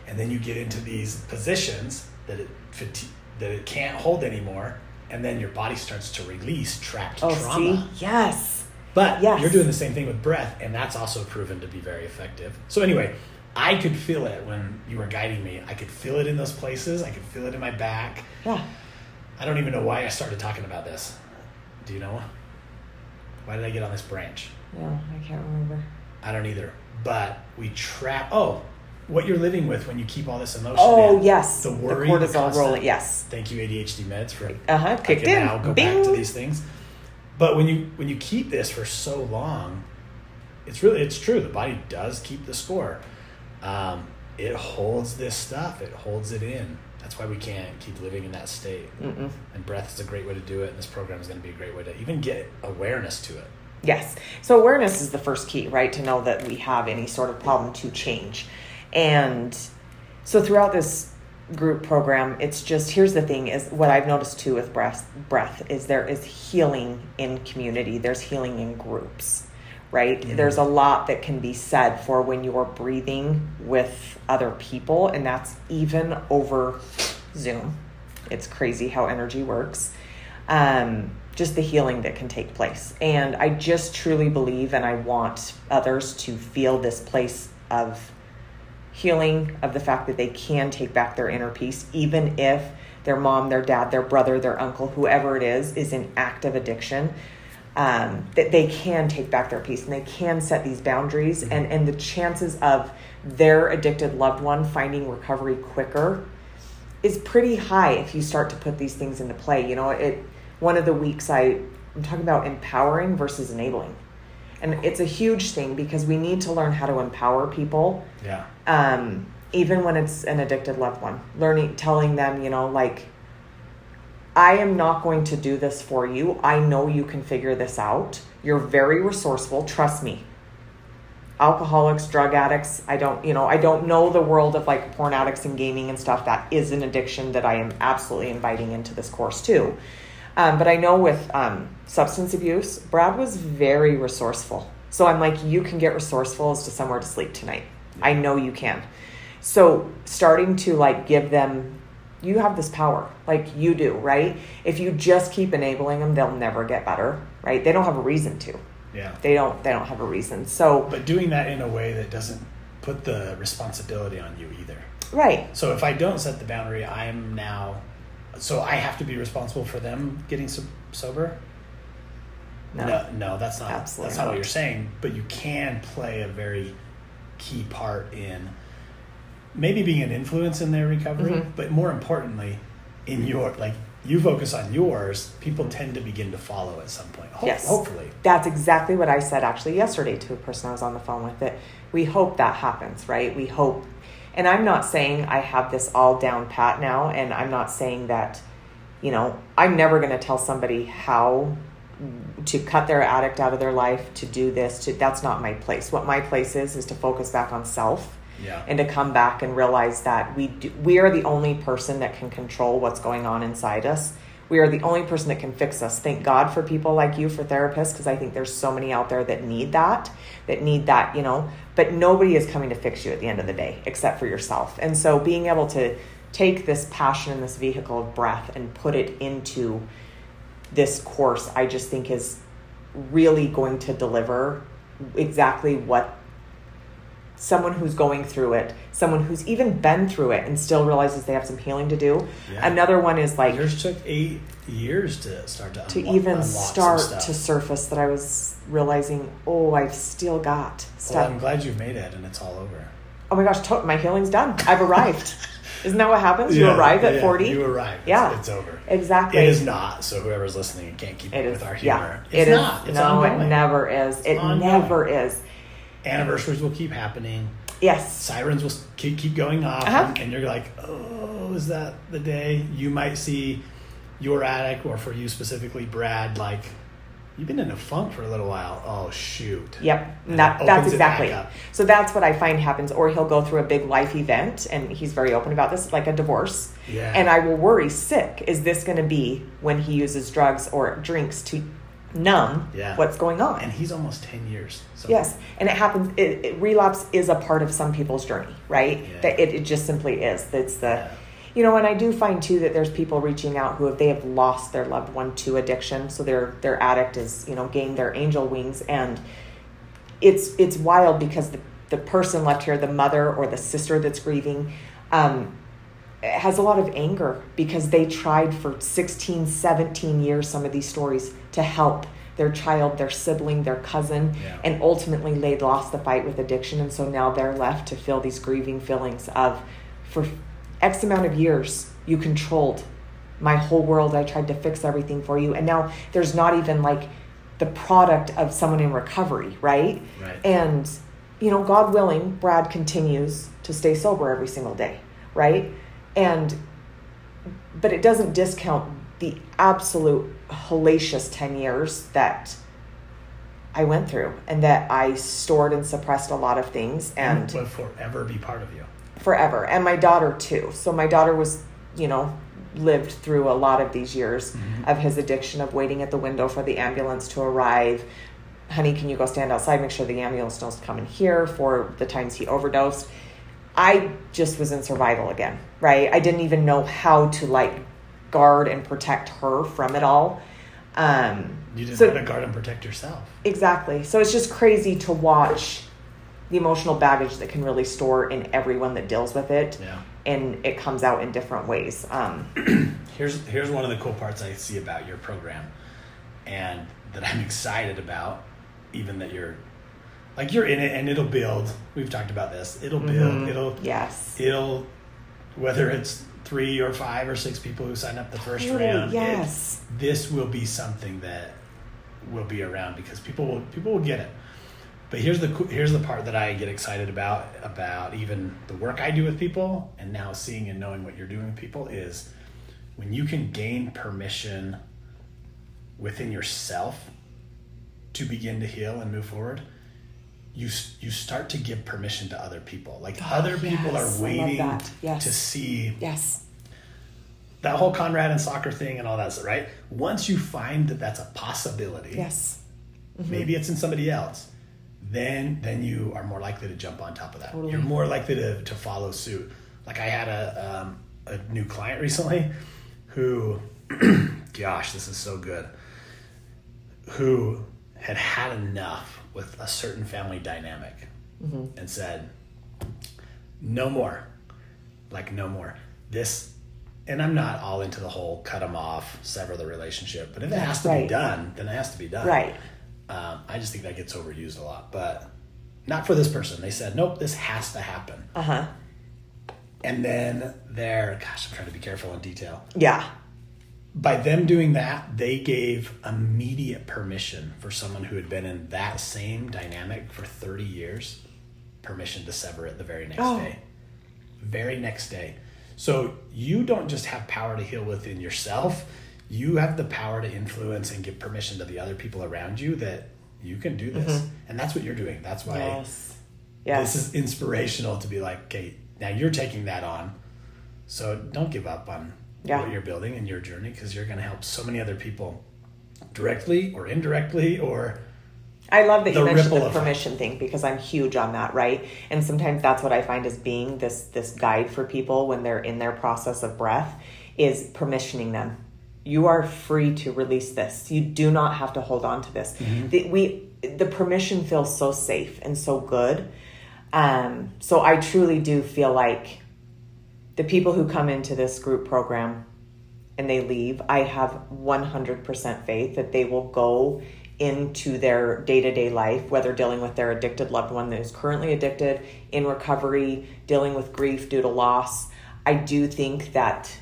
and then you get into these positions that it fatigue, that it can't hold anymore, and then your body starts to release trapped Oh, trauma. see, yes. But Yes. you're doing the same thing with breath, and that's also proven to be very effective. So anyway, I could feel it when you were guiding me. I could feel it in those places. I could feel it in my back. Yeah. I don't even know why I started talking about this. Do you know? Why did I get on this branch? No, I can't remember. I don't either. But we trap. Oh, what you're living with when you keep all this emotion. Oh in. yes, The worry, the cortisol rolling. Yes. Thank you ADHD meds for Uh huh. Kicked in. now go Bing. back to these things. But when you when you keep this for so long, it's really it's true. The body does keep the score. Um, it holds this stuff. It holds it in. That's why we can't keep living in that state. Mm-mm. And breath is a great way to do it. And this program is going to be a great way to even get awareness to it. Yes. So awareness is the first key, right? To know that we have any sort of problem to change. And so throughout this group program, it's just here's the thing is what I've noticed too with breath breath is there is healing in community. There's healing in groups. Right? There's a lot that can be said for when you're breathing with other people, and that's even over Zoom. It's crazy how energy works. Um, just the healing that can take place. And I just truly believe, and I want others to feel this place of healing, of the fact that they can take back their inner peace, even if their mom, their dad, their brother, their uncle, whoever it is, is in active addiction. Um, that they can take back their peace and they can set these boundaries, and, and the chances of their addicted loved one finding recovery quicker is pretty high if you start to put these things into play. You know, it one of the weeks I I'm talking about empowering versus enabling. And it's a huge thing because we need to learn how to empower people Yeah. um, even when it's an addicted loved one. Learning telling them, you know, like I am not going to do this for you. I know you can figure this out. You're very resourceful, trust me alcoholics, drug addicts. I don't, you know, I don't know the world of like porn addicts and gaming and stuff. That is an addiction that I am absolutely inviting into this course too. Um, but I know with um, substance abuse, Brad was very resourceful. So I'm like, you can get resourceful as to somewhere to sleep tonight. I know you can. So starting to like give them, you have this power, like you do, right? If you just keep enabling them, they'll never get better, right? They don't have a reason to. Yeah. They don't they don't have a reason. So But doing that in a way that doesn't put the responsibility on you either. right. So if I don't set the boundary, I'm now. So I have to be responsible for them getting so- sober. No. no, that's not. Absolutely that's not what you're saying. But you can play a very key part in maybe being an influence in their recovery, Mhm. but more importantly, in your like you focus on yours. People tend to begin to follow at some point. Ho- Yes. hopefully. That's exactly what I said actually yesterday to a person I was on the phone with. That we hope that happens, right? We hope, and I'm not saying I have this all down pat now, and I'm not saying that, you know, I'm never going to tell somebody how to cut their addict out of their life, to do this, to that's not my place. What my place is is to focus back on self Yeah. and to come back and realize that we do, we are the only person that can control what's going on inside us. We are the only person that can fix us. Thank God for people like you for therapists because I think there's so many out there that need that, that need that, you know, but nobody is coming to fix you at the end of the day except for yourself. And so being able to take this passion and this vehicle of breath and put it into this course, I just think is really going to deliver exactly what someone who's going through it, someone who's even been through it and still realizes they have some healing to do. Yeah. Another one is like Yours took eight years to start to to unlo- even unlock some start to surface that I was realizing, oh, I've still got Well, stuff. I'm glad you've made it, and it's all over. oh my gosh, to- my healing's done. I've arrived. [laughs] Isn't that what happens? You arrive at yeah, 40? You arrive. Yeah. it's over. Exactly. It is not. So whoever's listening can't keep It up is. with our Yeah. humor. It It's is. not. It's no, ongoing. it never is. It ongoing. never is. Anniversaries will keep happening. Yes. Sirens will keep keep going off, Uh-huh. and, and you're like, oh, is that the day? You might see your addict, or for you specifically, Brad, like. You've been in a funk for a little while. Oh shoot! Yep, And that, that's opens it back exactly. So that's what I find happens. Or he'll go through a big life event, and he's very open about this, like a divorce. Yeah. And I will worry sick. Is this going to be when he uses drugs or drinks to numb Yeah. what's going on? And he's almost ten years. So yes, and it happens. It, it, relapse is a part of some people's journey, right? Yeah. That it, it just simply is. That's the. Yeah. You know, and I do find too that there's people reaching out who, if they have lost their loved one to addiction, so their their addict is, you know, gained their angel wings, and it's it's wild because the the person left here, the mother or the sister that's grieving, um, has a lot of anger because they tried for 16, 17 years some of these stories to help their child, their sibling, their cousin, Yeah. and ultimately they lost the fight with addiction, and so now they're left to feel these grieving feelings of for X amount of years you controlled my whole world. I tried to fix everything for you, and now there's not even like the product of someone in recovery, right? Right. And you know, God willing, Brad continues to stay sober every single day, right? And but it doesn't discount the absolute hellacious 10 years that I went through and that I stored and suppressed a lot of things and will forever be part of you. forever. And my daughter too. So my daughter was you know lived through a lot of these years mm-hmm. of his addiction of waiting at the window for the ambulance to arrive. Honey can you go stand outside? Make sure the ambulance to come in here for the times he overdosed i just was in survival again right i didn't even know how to like guard and protect her from it all um You didn't so- know how to guard and protect yourself. Exactly. So it's just crazy to watch the emotional baggage that can really store in everyone that deals with it. Yeah. And it comes out in different ways. Um, [clears throat] Here's here's one of the cool parts I see about your program, and that I'm [laughs] excited about, even that you're, like you're in it and it'll build. We've talked about this. It'll build. mhm. It'll Yes. it'll whether it's three or five or six people who sign up the first Totally, round. it- yes. this will be something that will be around because people will people will get it. But here's the here's the part that I get excited about about even the work I do with people and now seeing and knowing what you're doing with people is when you can gain permission within yourself to begin to heal and move forward you you start to give permission to other people like other people Oh, yes, I are waiting. Yes. to see Yes. that whole Conrad and soccer thing and all that, right? Once you find that that's a possibility, Yes. maybe it's in somebody else, then then you are more likely to jump on top of that. Totally. You're more likely to, to follow suit. Like I had a um, a new client recently who, [clears throat] gosh, this is so good. Who had had enough with a certain family dynamic and said, no more. Like, no more. This, and I'm not all into the whole cut them off, sever the relationship, but if it has to be done, then it has to be done. Right. Um, I just think that gets overused a lot, but not for this person. They said, nope, this has to happen. Uh huh. And then they're, gosh, I'm trying to be careful in detail. Yeah. By them doing that, they gave immediate permission for someone who had been in that same dynamic for 30 years, permission to sever it the very next Oh. day. Very next day. So you don't just have power to heal within yourself, you have the power to influence and give permission to the other people around you that you can do this. Mm-hmm. And that's what you're doing. That's why Yes. Yes. this is inspirational to be like, okay, now you're taking that on. So don't give up on Yeah. what you're building and your journey because you're going to help so many other people directly or indirectly or I love that The you mentioned the effect. permission thing because I'm huge on that, right? And sometimes that's what I find as being this this guide for people when they're in their process of breath is permissioning them. You are free to release this. You do not have to hold on to this. Mm-hmm. The, we the permission feels so safe and so good. Um, so I truly do feel like the people who come into this group program and they leave, I have 100% faith that they will go into their day to day life, whether dealing with their addicted loved one that is currently addicted, in recovery, dealing with grief due to loss. I do think that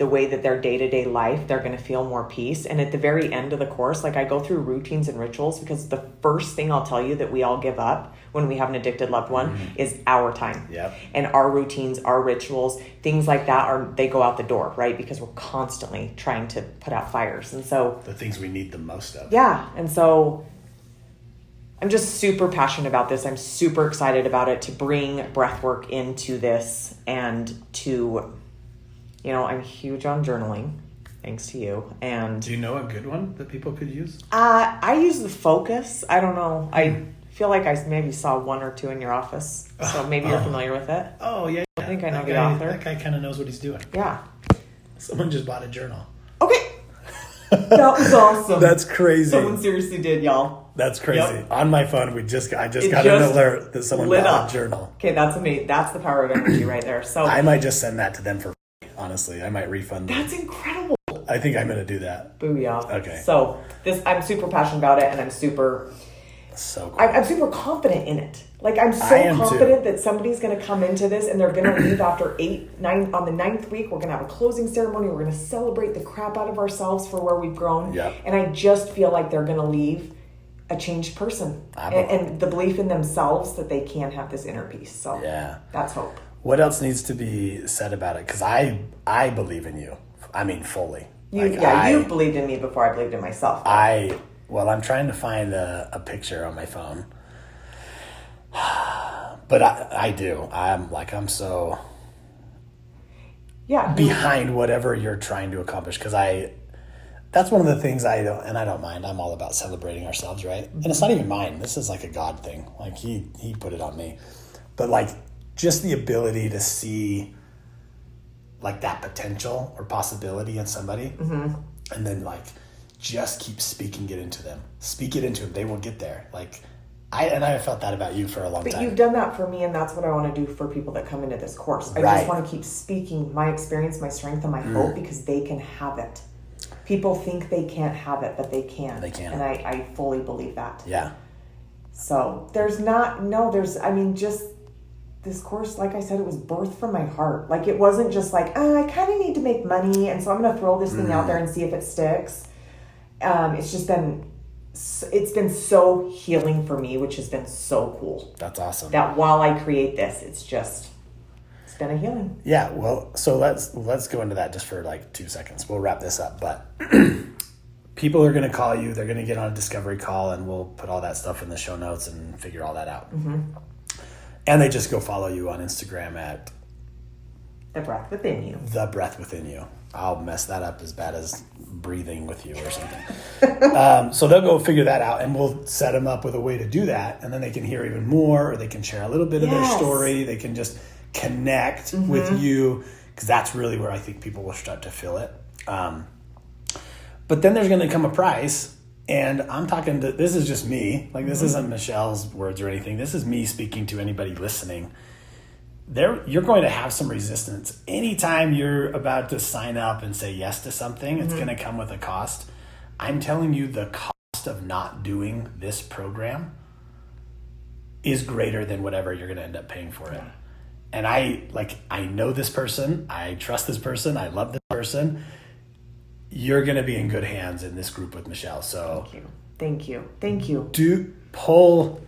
the way that their day to day life, they're going to feel more peace. And at the very end of the course, like I go through routines and rituals because the first thing I'll tell you that we all give up when we have an addicted loved one mm-hmm. is our time Yep. and our routines, our rituals, things like that are they go out the door, right? Because we're constantly trying to put out fires. And so, the things we need the most of. yeah, and so I'm just super passionate about this. I'm super excited about it to bring breath work into this and to you know, I'm huge on journaling thanks to you. And Do you know a good one that people could use? uh, I use the focus. I don't know. I feel like I maybe saw one or two in your office. So [laughs] maybe you're familiar with it. Oh, yeah. I think I know that the guy, author. That guy kind of knows what he's doing. Yeah. Someone just bought a journal. Okay. [laughs] That was awesome. That's crazy. Someone seriously did, y'all. That's crazy. Yep. On my phone, we just I just It got an alert that someone lit bought up. a journal. Okay, that's amazing. That's the power of energy right there. So I might just send that to them for free, honestly. I might refund them. that's incredible. I think I'm gonna do that. Booyah. Okay. So this, I'm super passionate about it, and I'm super, So cool. I'm, I'm super confident in it. Like I'm so I am too. confident that somebody's going to come into this and they're going to leave after eight, nine. On the ninth week, we're going to have a closing ceremony. We're going to celebrate the crap out of ourselves for where we've grown. Yep. And I just feel like they're going to leave a changed person I and, and the belief in themselves that they can have this inner peace. So yeah. that's hope. What else needs to be said about it? Because I I believe in you. I mean, fully. You, Like, yeah, I, you believed in me before I believed in myself. I well, I'm trying to find a, a picture on my phone, [sighs] but I, I do. I'm like I'm so yeah, behind whatever you're trying to accomplish because I. That's one of the things I don't, and I don't mind. I'm all about celebrating ourselves, right? And it's not even mine. This is like a God thing. Like he he put it on me, but like just the ability to see like that potential or possibility in somebody, and then like just keep speaking it into them. Speak it into them. They will get there. Like I and I have felt that about you for a long But time. you've done that for me, and that's what I want to do for people that come into this course. I Right. just want to keep speaking my experience, my strength, and my Mm. hope because they can have it. People think they can't have it, but they can. They can. And I, I fully believe that. yeah. So there's not, no, there's, I mean, just this course, like I said, it was birthed from my heart. Like it wasn't just like, oh, I kind of need to make money, and so I'm going to throw this thing Mm. out there and see if it sticks. Um, it's just been, it's been so healing for me, which has been so cool That's awesome. that while I create this, it's just it's been a healing. Yeah, well, so let's let's go into that just for like two seconds. We'll wrap this up, but [clears throat] people are going to call you. They're going to get on a discovery call, and we'll put all that stuff in the show notes and figure all that out. And they just go follow you on Instagram at The breath within you. the breath within you. I'll mess that up as bad as breathing with you or something. [laughs] um, so they'll go figure that out, and we'll set them up with a way to do that, and then they can hear even more, or they can share a little bit of their story. They can just connect with you because that's really where I think people will start to feel it. Um, but then there's going to come a price, And I'm talking to this is just me. Like this isn't Michelle's words or anything. This is me speaking to anybody listening. There you're going to have some resistance. Anytime you're about to sign up and say yes to something, it's mm-hmm. going to come with a cost. I'm telling you the cost of not doing this program is greater than whatever you're going to end up paying for it. And I like I know this person, I trust this person, I love this person. You're going to be in good hands in this group with Michelle. So Thank you. Thank you. Thank you. do pull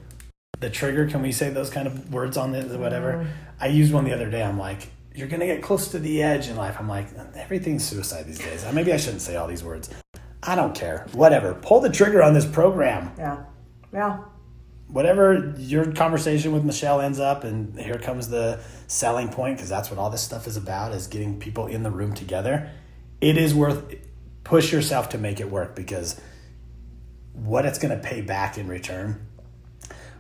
the trigger. Can we say those kind of words on this, whatever? Mm. I used one the other day. I'm like, you're gonna get close to the edge in life. I'm like, everything's suicide these days. Maybe I shouldn't say all these words. I don't care. Whatever. Pull the trigger on this program. Yeah. Yeah. Whatever your conversation with Michelle ends up, and here comes the selling point because that's what all this stuff is about: is getting people in the room together. It is worth push yourself to make it work because what it's going to pay back in return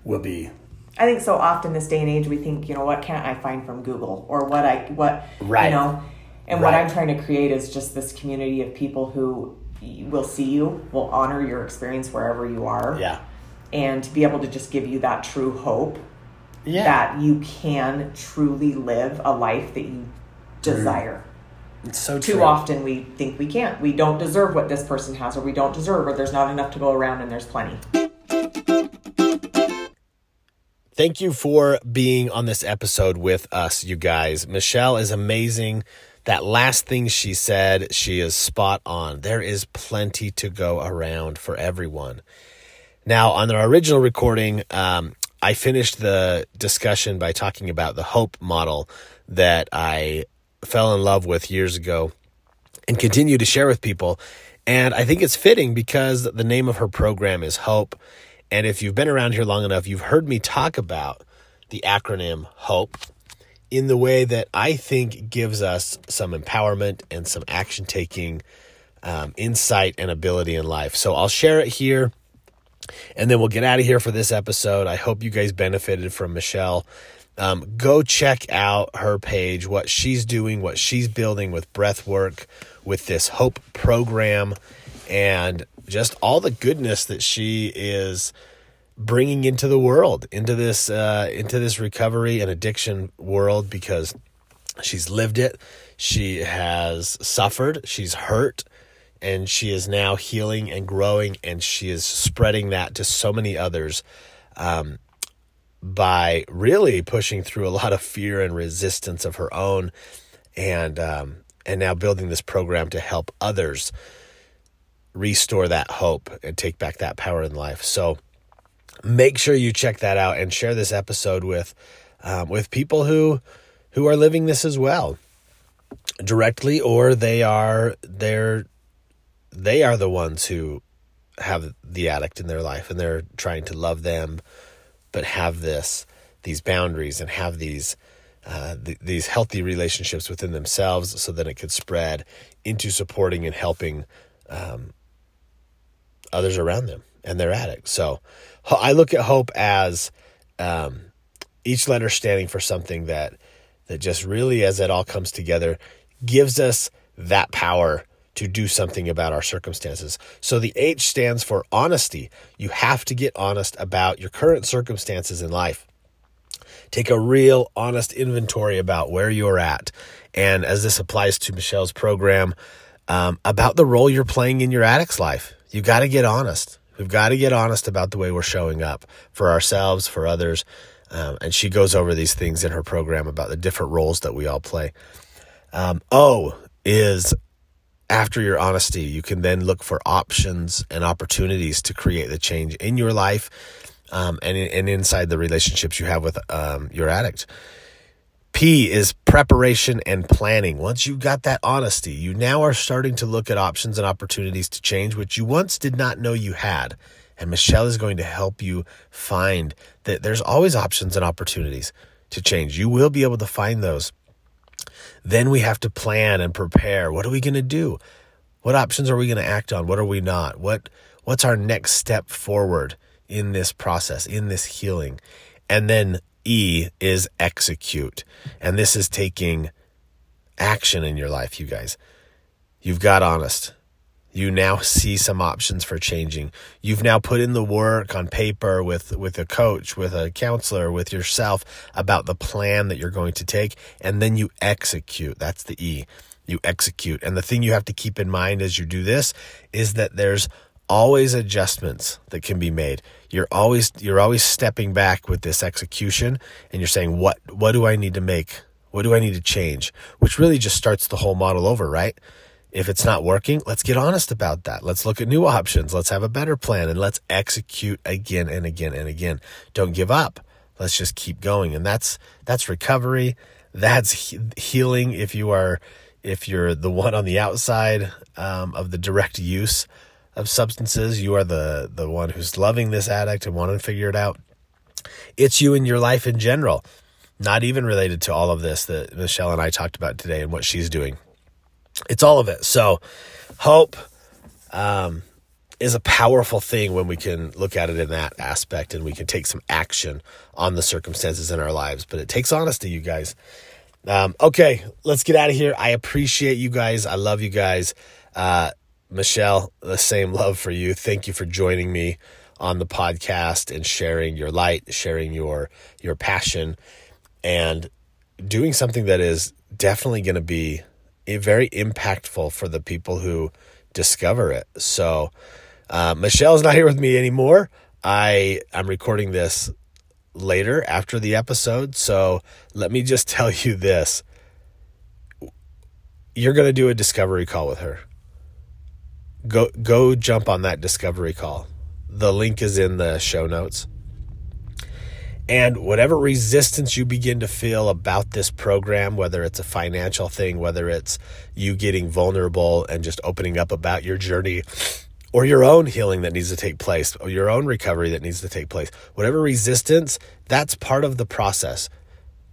will be I think so often this day and age we think, you know, what can't I find from Google or what I what Right. you know. And what I'm trying to create is just this community of people who will see you, will honor your experience wherever you are. yeah And to be able to just give you that true hope yeah that you can truly live a life that you desire. It's so Too true. often we think we can't. We don't deserve what this person has, or we don't deserve, or there's not enough to go around, and there's plenty. Thank you for being on this episode with us, you guys. Michelle is amazing. That last thing she said, she is spot on. There is plenty to go around for everyone. Now, on our original recording, um, I finished the discussion by talking about the hope model that I fell in love with years ago and continue to share with people. And I think it's fitting because the name of her program is Hope. And if you've been around here long enough, you've heard me talk about the acronym HOPE in the way that I think gives us some empowerment and some action taking um, insight and ability in life. So I'll share it here and then we'll get out of here for this episode. I hope you guys benefited from Michelle. Um, go check out her page, what she's doing, what she's building with breath work, with this Hope program, and just all the goodness that she is bringing into the world, into this uh, into this recovery and addiction world, because she's lived it. She has suffered. She's hurt and she is now healing and growing and she is spreading that to so many others um, by really pushing through a lot of fear and resistance of her own and um, and now building this program to help others restore that hope and take back that power in life. So make sure you check that out and share this episode with um, with people who who are living this as well directly or they are they're they are the ones who have the addict in their life and they're trying to love them but have this these boundaries and have these uh, th- these healthy relationships within themselves so that it could spread into supporting and helping um, others around them and their addicts so i look at hope as um, each letter standing for something that that just really as it all comes together gives us that power to do something about our circumstances. So the H stands for honesty. You have to get honest about your current circumstances in life. Take a real honest inventory about where you're at. And as this applies to Michelle's program, um, about the role you're playing in your addict's life. You've got to get honest. We've got to get honest about the way we're showing up for ourselves, for others. Um, and she goes over these things in her program about the different roles that we all play. Um, o is after your honesty, you can then look for options and opportunities to create the change in your life um, and, and inside the relationships you have with um, your addict. P is preparation and planning. Once you've got that honesty, you now are starting to look at options and opportunities to change, which you once did not know you had. And Michelle is going to help you find that there's always options and opportunities to change. You will be able to find those. Then we have to plan and prepare. What are we going to do? What options are we going to act on? What are we not? What what's our next step forward in this process, in this healing? And then E is execute. And this is taking action in your life, you guys. You've got honest. You now see some options for changing. You've now put in the work on paper with, with a coach, with a counselor, with yourself about the plan that you're going to take, and then you execute. That's the E. You execute. And the thing you have to keep in mind as you do this is that there's always adjustments that can be made. You're always you're always stepping back with this execution and you're saying what what do I need to make? What do I need to change? Which really just starts the whole model over, right? If it's not working, let's get honest about that. Let's look at new options. Let's have a better plan and let's execute again and again and again. Don't give up. Let's just keep going. And that's, that's recovery. That's he- healing if you are, if you're the one on the outside um, of the direct use of substances, you are the, the one who's loving this addict and wanting to figure it out. It's you in your life in general, not even related to all of this that Michelle and I talked about today and what she's doing it's all of it. So hope um, is a powerful thing when we can look at it in that aspect and we can take some action on the circumstances in our lives. But it takes honesty, you guys. Um, okay, let's get out of here. I appreciate you guys. I love you guys. Uh, Michelle, the same love for you. Thank you for joining me on the podcast and sharing your light, sharing your your passion, and doing something that is definitely going to be very impactful for the people who discover it. So, uh, Michelle's not here with me anymore. I I'm recording this later after the episode, so let me just [laughs] tell you this: you're going to do a discovery call with her. Go go jump on that discovery call. The link is in the show notes. And whatever resistance you begin to feel about this program, whether it's a financial thing, whether it's you getting vulnerable and just opening up about your journey, or your own healing that needs to take place, or your own recovery that needs to take place, whatever resistance, that's part of the process.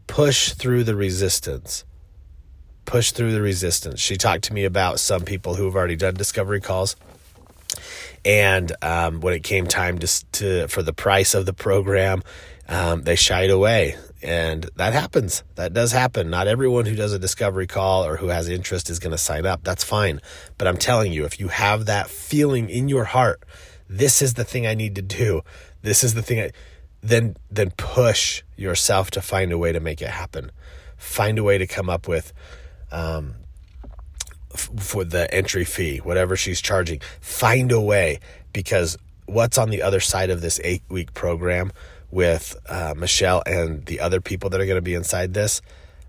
Push through the resistance. Push through the resistance. She talked to me about some people who have already done discovery calls and um, when it came time to, to for the price of the program um, they shied away. And that happens. That does happen. Not everyone who does a discovery call or who has interest is going to sign up. That's fine. But I'm telling you, if you have that feeling in your heart, this is the thing I need to do. This is the thing I, then, then push yourself to find a way to make it happen. Find a way to come up with, um, f- for the entry fee, whatever she's charging. Find a way because what's on the other side of this eight week program with uh, Michelle and the other people that are going to be inside this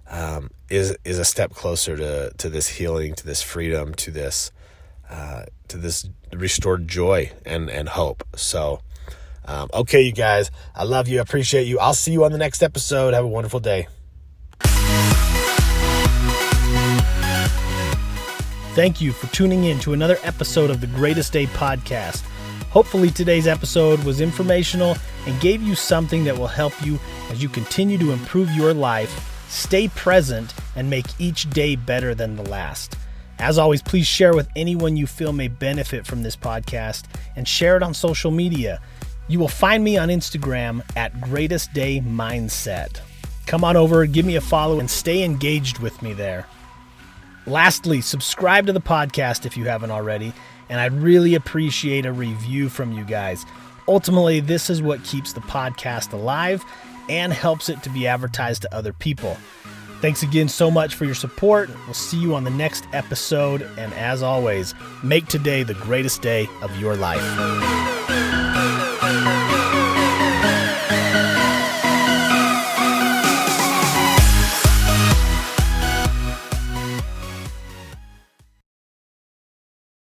um, is is a step closer to to this healing, to this freedom, to this uh, to this restored joy and and hope. So, um, okay, you guys, I love you, I appreciate you. I'll see you on the next episode. Have a wonderful day. Thank you for tuning in to another episode of the Greatest Day podcast. Hopefully, today's episode was informational and gave you something that will help you as you continue to improve your life, stay present, and make each day better than the last. As always, please share with anyone you feel may benefit from this podcast and share it on social media. You will find me on Instagram at Greatest Day Mindset. Come on over, give me a follow, and stay engaged with me there. Lastly, subscribe to the podcast if you haven't already and I'd really appreciate a review from you guys. Ultimately, this is what keeps the podcast alive and helps it to be advertised to other people. Thanks again so much for your support. We'll see you on the next episode. And as always, make today the greatest day of your life.